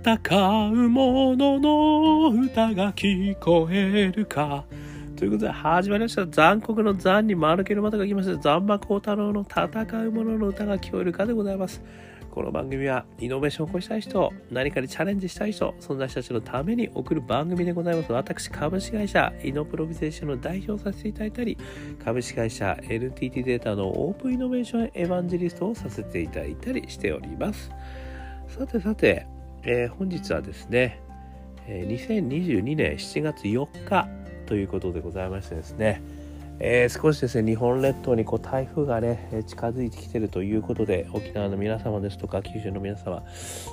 戦う者のの歌が聞こえるか。ということで始まりました。残酷の残に丸けのまたが来ました。残馬高太郎の戦う者の歌が聞こえるかでございます。この番組はイノベーションを起こしたい人、何かにチャレンジしたい人、そんな人たちのために送る番組でございます。私、株式会社イノプロビゼーションの代表させていただいたり、株式会社 NTT データのオープンイノベーションエヴァンジェリストをさせていただいたりしております。さてさて、えー本日はですね、えー2022年7月4日ということでございましてですね、えー少しですね日本列島にこう台風がね近づいてきてるということで沖縄の皆様ですとか九州の皆様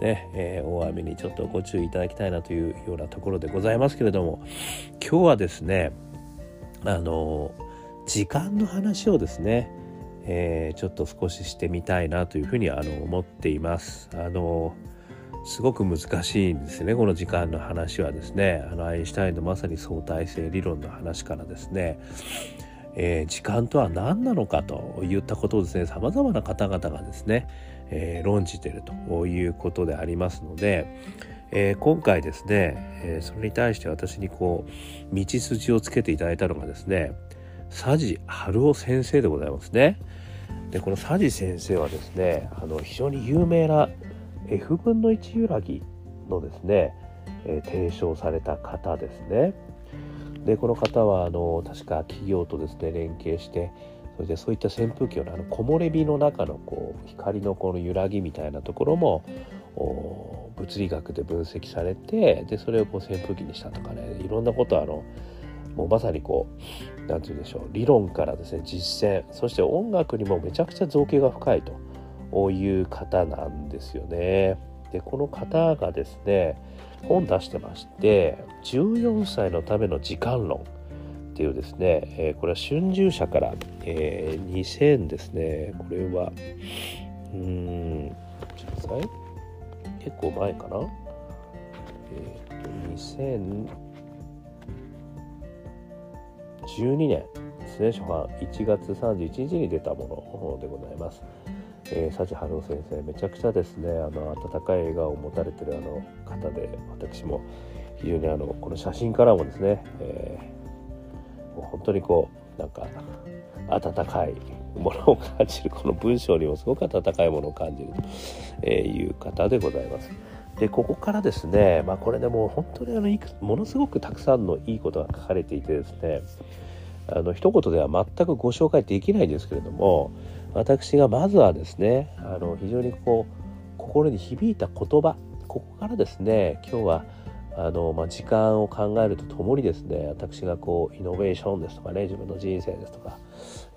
ね、えー大雨にちょっとご注意いただきたいなというようなところでございますけれども今日はですねあの時間の話をですね、えーちょっと少ししてみたいなというふうにあの思っています。あのすごく難しいんですね。この時間の話はですね。あのアインシュタインのまさに相対性理論の話からですね、えー時間とは何なのかといったことをですねさまざまな方々がですね、えー論じてるということでありますので、えー今回ですね、えそれに対して私にこう道筋をつけていただいたのがですね佐治春夫先生でございますね。でこの佐治先生はですねあの非常に有名な F 分の1揺らぎのですね、えー提唱された方ですね。でこの方はあの確か企業とですね連携してそれでそういった扇風機をあの木漏れ日の中のこう光のこの揺らぎみたいなところも物理学で分析されてでそれをこう扇風機にしたとかねいろんなことあのもうまさにこう何て言うんでしょう理論からですね実践そして音楽にもめちゃくちゃ造形が深いという方なんですよね。でこの方がですね本出してまして「14歳のための時間論」っていうですね、えーこれは春秋社から、えー2000ですね。これはうーんちょっと待ってください。結構前かな？えーと2000 12年ですね初版。1月31日に出たものでございます。えー、佐治春夫先生めちゃくちゃですねあの温かい笑顔を持たれてるあの方で私も非常にあのこの写真からもですね、えーもう本当にこうなんか温かいものを感じるこの文章にもすごく温かいものを感じるという方でございます。でここからですね、まあ、これでもう本当にあのいくものすごくたくさんのいいことが書かれていてですねあの一言では全くご紹介できないんですけれども私がまずはですねあの非常にこう心に響いた言葉ここからですね今日はあの、まあ、時間を考えるとともにですね私がこうイノベーションですとかね自分の人生ですとか、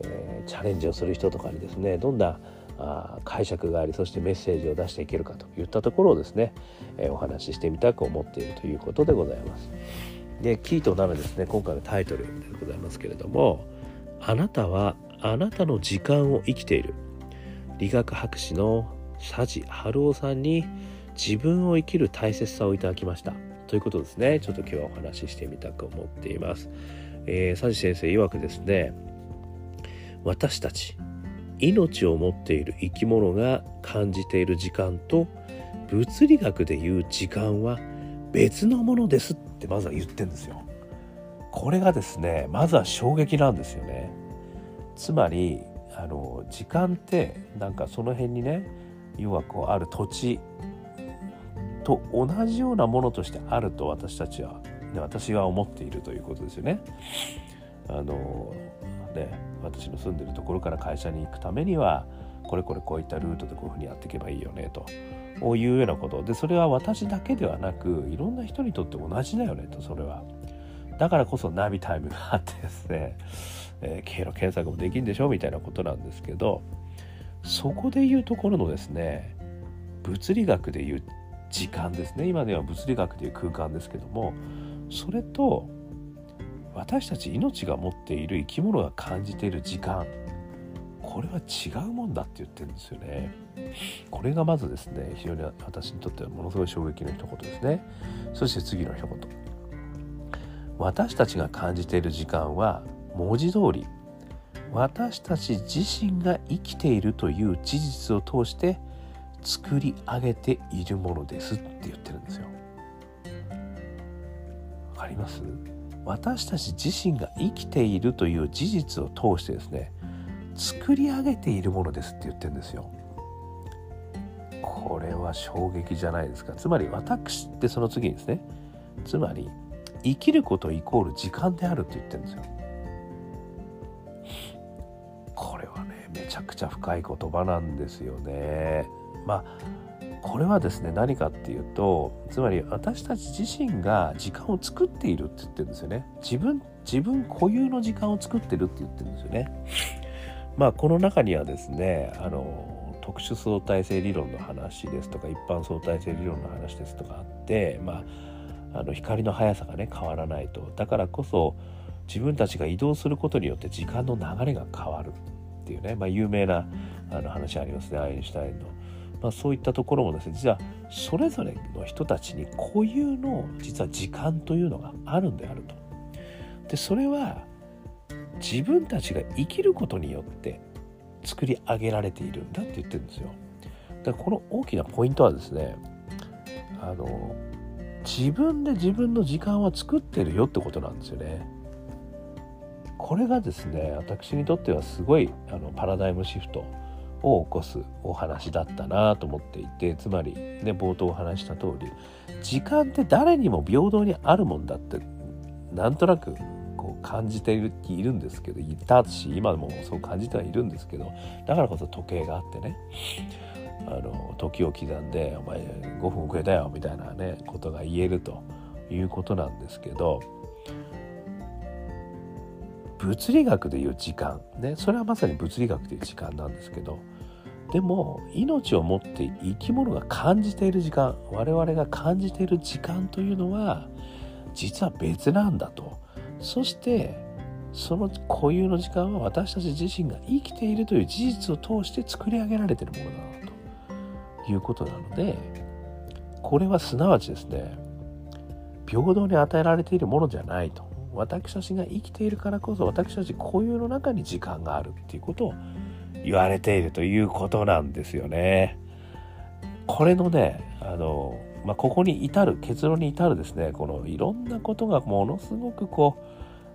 えーチャレンジをする人とかにですねどんなあー解釈がありそしてメッセージを出していけるかといったところをですね、えーお話ししてみたく思っているということでございます。でキーとなるですね今回のタイトルでございますけれども「あなたはあなたの時間を生きている」理学博士の佐治春夫さんに自分を生きる大切さをいただきました。ということですね。ちょっと今日はお話ししてみたく思っています、えー佐治先生曰くですね私たち命を持っている生き物が感じている時間と物理学でいう時間は別のものですってまずは言ってんですよ。これがですねまずは衝撃なんですよね。つまりあの時間ってなんかその辺にね要はこうある土地と同じようなものとしてあると私たちは、ね、私は思っているということですよね。あのね私の住んでるところから会社に行くためにはこれこれこういったルートでこういうふうにやっていけばいいよねというようなことでそれは私だけではなくいろんな人にとって同じだよねとそれは。だからこそナビタイムがあってですね、えー経路検索もできるんでしょみたいなことなんですけどそこでいうところのですね物理学でいう時間ですね今では物理学でいう空間ですけどもそれと私たち命が持っている生き物が感じている時間これは違うもんだって言ってるんですよね。これがまずですね非常に私にとってはものすごい衝撃の一言ですね。そして次の一言。私たちが感じている時間は文字通り私たち自身が生きているという事実を通して作り上げているものですって言ってるんですよ。わかります？私たち自身が生きているという事実を通してですね作り上げているものですって言ってるんですよ。これは衝撃じゃないですかつまり私ってその次にですねつまり生きることイコール時間であるって言ってるんですよ。これはねめちゃくちゃ深い言葉なんですよね。まあこれはですね何かっていうとつまり私たち自身が時間を作っているって言ってるんですよね。自分自分固有の時間を作ってるって言ってるんですよね。まあこの中にはですねあの特殊相対性理論の話ですとか一般相対性理論の話ですとかあってまああの光の速さがね変わらないとだからこそ自分たちが移動することによって時間の流れが変わるっていうね、まあ、有名なあの話ありますねアインシュタインの。まあ、そういったところもですね実はそれぞれの人たちに固有の実は時間というのがあるんであると。でそれは自分たちが生きることによって作り上げられているんだって言ってるんですよ。だからこの大きなポイントはですねあの自分で自分の時間は作ってるよってことなんですよね。これがですね私にとってはすごいあのパラダイムシフトを起こすお話だったなと思っていてつまりね冒頭お話した通り時間って誰にも平等にあるもんだってなんとなくこう感じているんですけどいたし今もそう感じてはいるんですけどだからこそ時計があってねあの時を刻んで「お前5分遅れたよ」みたいなねことが言えるということなんですけど物理学でいう時間ねそれはまさに物理学でいう時間なんですけどでも命を持って生き物が感じている時間我々が感じている時間というのは実は別なんだと。そしてその固有の時間は私たち自身が生きているという事実を通して作り上げられているものだいうことなのでこれはすなわちですね平等に与えられているものじゃないと私たちが生きているからこそ私たち固有の中に時間があるっていうことを言われているということなんですよね。これのねあのまあ、ここに至る結論に至るですねこのいろんなことがものすごくこ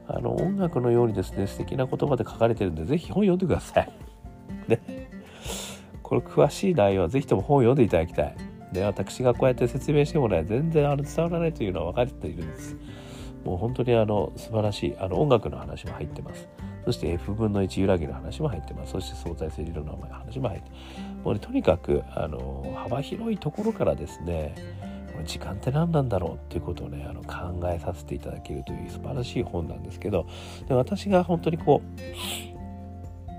うあの音楽のようにですね素敵な言葉で書かれてるんで是非本読んでください。でこれ詳しい内容は是非とも本を読んでいただきたい。で私がこうやって説明してもね全然あの伝わらないというのは分かっているんです。もう本当にあの素晴らしいあの音楽の話も入ってます。そして F 分の1揺らぎの話も入ってます。そして相対性理論の話も入ってます。もうね、とにかくあの幅広いところからですね時間って何なんだろうっていうことをねあの考えさせていただけるという素晴らしい本なんですけどで私が本当にこう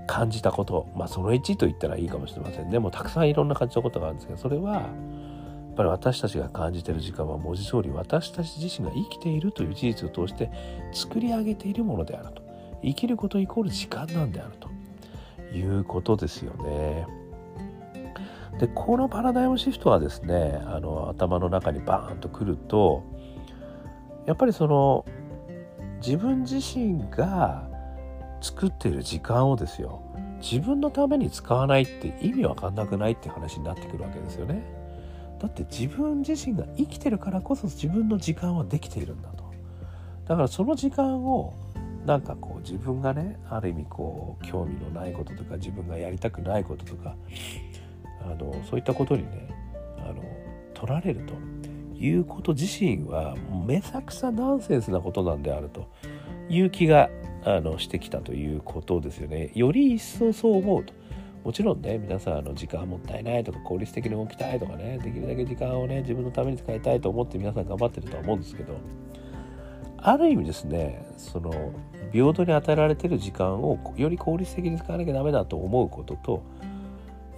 感じたことまあその1と言ったらいいかもしれませんでもたくさんいろんな感じたことがあるんですけどそれはやっぱり私たちが感じている時間は文字通り私たち自身が生きているという事実を通して作り上げているものであると。生きることイコール時間なんであると。いうことですよね。でこのパラダイムシフトはですねあの頭の中にバーンとくるとやっぱりその自分自身が作ってる時間をですよ自分のために使わないって意味わかんなくないって話になってくるわけですよね。だって自分自身が生きてるからこそ自分の時間はできているんだと。だからその時間をなんかこう自分がねある意味こう興味のないこととか自分がやりたくないこととかあのそういったことにねあの取られるということ自身はめちゃくちゃナンセンスなことなんであるという気があのしてきたということですよね。より一層そう思うと。もちろんね皆さんあの時間もったいないとか効率的に動きたいとかねできるだけ時間をね自分のために使いたいと思って皆さん頑張ってるとは思うんですけどある意味ですねその平等に与えられてる時間をより効率的に使わなきゃダメだと思うことと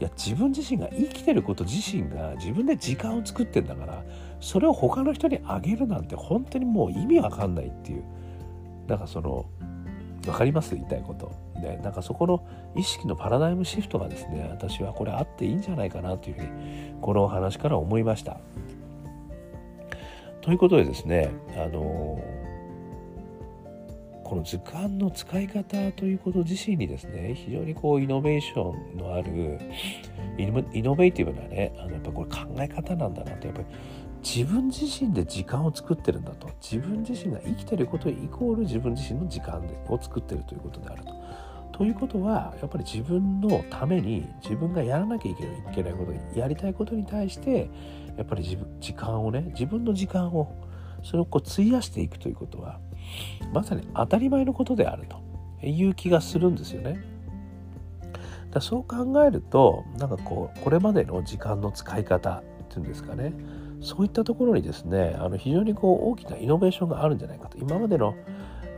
いや自分自身が生きてること自身が自分で時間を作ってんだからそれを他の人にあげるなんて本当にもう意味わかんないっていうなんかその分かります？言いたいこと。ね、なんかそこの意識のパラダイムシフトがですね私はこれあっていいんじゃないかなというふうにこの話から思いました。ということでですねあのこの図鑑の使い方ということ自身にですね非常にこうイノベーションのあるイノベーティブなねあのやっぱこれ考え方なんだなってやっぱり自分自身で時間を作ってるんだと自分自身が生きてることイコール自分自身の時間を作ってるということであると。ということはやっぱり自分のために自分がやらなきゃいけないことやりたいことに対してやっぱり自分時間をね自分の時間をそれをこう費やしていくということはまさに当たり前のことであるという気がするんですよね。だそう考えるとなんかこうこれまでの時間の使い方っていうんですかねそういったところにですねあの非常にこう大きなイノベーションがあるんじゃないかと。今までの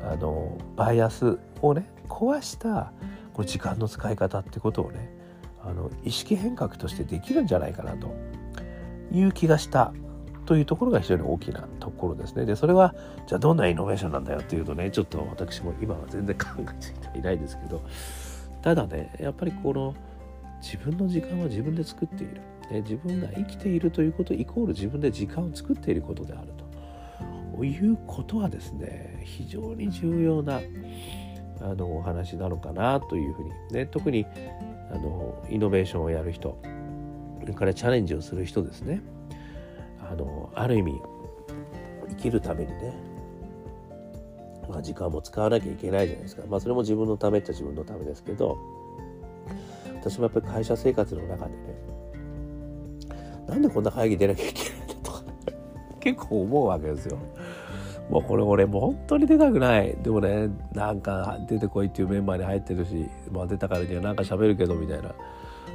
あのバイアスをね壊したこう時間の使い方ってことをねあの意識変革としてできるんじゃないかなと。いう気がしたというところが非常に大きなところですね。でそれはじゃあどんなイノベーションなんだよっていうとねちょっと私も今は全然考えついていないですけど。ただねやっぱりこの自分の時間は自分で作っている、ね、自分が生きているということイコール自分で時間を作っていることであると。いうことはですね非常に重要なあのお話なのかなというふうに、ね、特にあのイノベーションをやる人それからチャレンジをする人ですね。あのある意味生きるためにね、まあ、時間も使わなきゃいけないじゃないですか、まあ、それも自分のためっちゃ自分のためですけど私もやっぱり会社生活の中でねなんでこんな会議出なきゃいけないんだとか結構思うわけですよ。もうこれ俺もう本当に出たくないでもねなんか出てこいっていうメンバーに入ってるし、まあ、出たからにはなんか喋るけどみたいな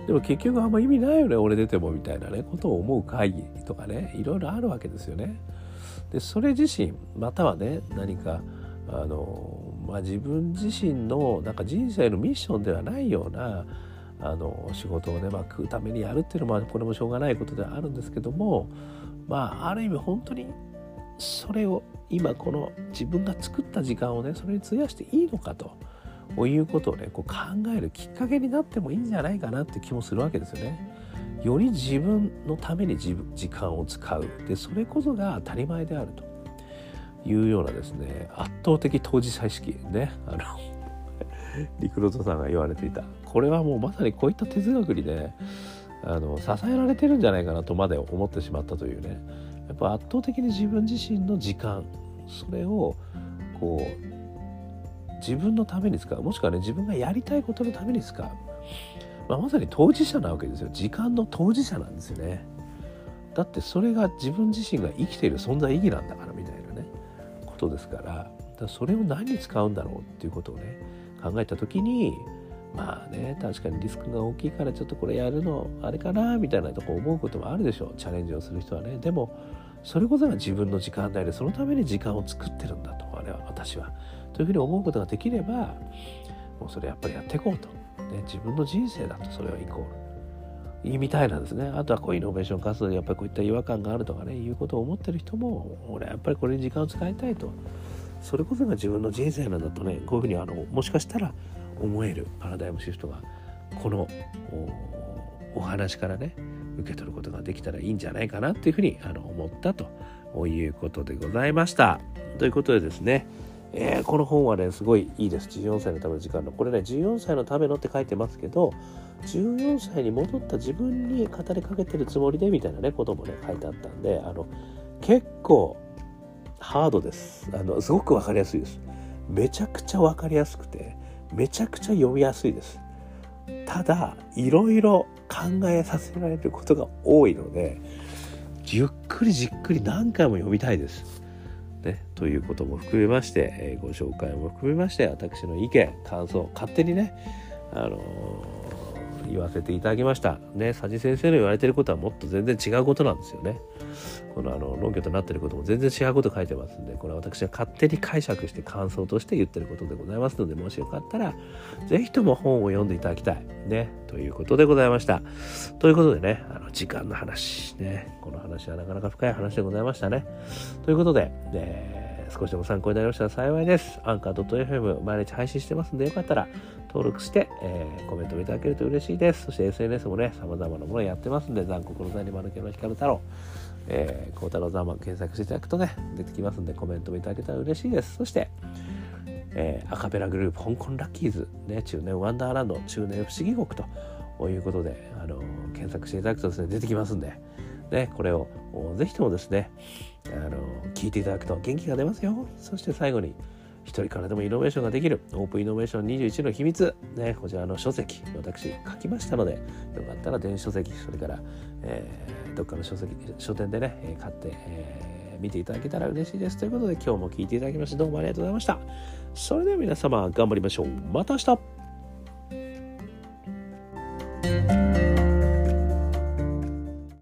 でも結局あんま意味ないよね俺出てもみたいなねことを思う会議とかねいろいろあるわけですよね。でそれ自身またはね何かあの、まあ、自分自身のなんか人生のミッションではないようなあの仕事をね、まあ、食うためにやるっていうのはこれもしょうがないことではあるんですけどもまあある意味本当にそれを今この自分が作った時間をねそれに費やしていいのかということをねこう考えるきっかけになってもいいんじゃないかなって気もするわけですよね。より自分のために時間を使うでそれこそが当たり前であるというようなですね圧倒的当事者意識ねあのリクルートさんが言われていた。これはもうまさにこういった哲学にねあの支えられてるんじゃないかなとまで思ってしまったというね。やっぱ圧倒的に自分自身の時間それをこう自分のために使う。もしくはね自分がやりたいことのために使う、まあ、まさに当事者なわけですよ。時間の当事者なんですよね。だってそれが自分自身が生きている存在意義なんだからみたいなねことですから。からそれを何に使うんだろうっていうことをね考えた時にまあね確かにリスクが大きいからちょっとこれやるのあれかなみたいなとこ思うこともあるでしょう。チャレンジをする人はね。でもそれこそが自分の時間内でそのために時間を作ってるんだとあれは私は。というふうに思うことができればもうそれやっぱりやっていこうと、ね、自分の人生だとそれはイコール。言いみたいなんですね。あとはこうイノベーション活動でやっぱりこういった違和感があるとかねいうことを思ってる人も俺はやっぱりこれに時間を使いたいと。それこそが自分の人生なんだとねこういうふうにあのもしかしたら思えるパラダイムシフトがこのお話からね受け取ることができたらいいんじゃないかなっていうふうにあの思ったということでございました。ということでですね、えー、この本はねすごいいいです14歳のための時間のこれね14歳のためのって書いてますけど14歳に戻った自分に語りかけてるつもりでみたいなねこともね書いてあったんであの結構ハードです。あのすごく分かりやすいです。めちゃくちゃ分かりやすくてめちゃくちゃ読みやすいです。ただいろいろ考えさせられることが多いのでゆっくりじっくり何回も読みたいです。ね、ということも含めまして、えー、ご紹介も含めまして私の意見感想勝手にね、あのー、言わせていただきました。ね佐治先生の言われてることはもっと全然違うことなんですよね。このあの論拠となっていることも全然違うこと書いてますんでこれは私が勝手に解釈して感想として言ってることでございますのでもしよかったら是非とも本を読んでいただきたいねということでございましたということでねあの時間の話ねこの話はなかなか深い話でございましたねということで、ね、少しでも参考になりましたら幸いですアンカー .fm 毎日配信してますんでよかったら登録して、えー、コメントをいただけると嬉しいです。そして SNS もね、様々なものやってますんで、残酷の座に丸けの光太郎、えー、孝太郎ザーマン検索していただくとね、出てきますんで、コメントもいただけたら嬉しいです。そして、えー、アカペラグループ、香港ラッキーズ、ね、中年ワンダーランド、中年不思議国ということであの検索していただくとですね出てきますんで、ね、これをぜひともですねあの聞いていただくと元気が出ますよ。そして最後に一人からでもイノベーションができるオープンイノベーション21の秘密、ね、こちらの書籍私書きましたのでよかったら電子書籍それから、えー、どっかの書籍書店でね買って、えー、見ていただけたら嬉しいです。ということで今日も聞いていただきましてどうもありがとうございました。それでは皆様頑張りましょう。また明日。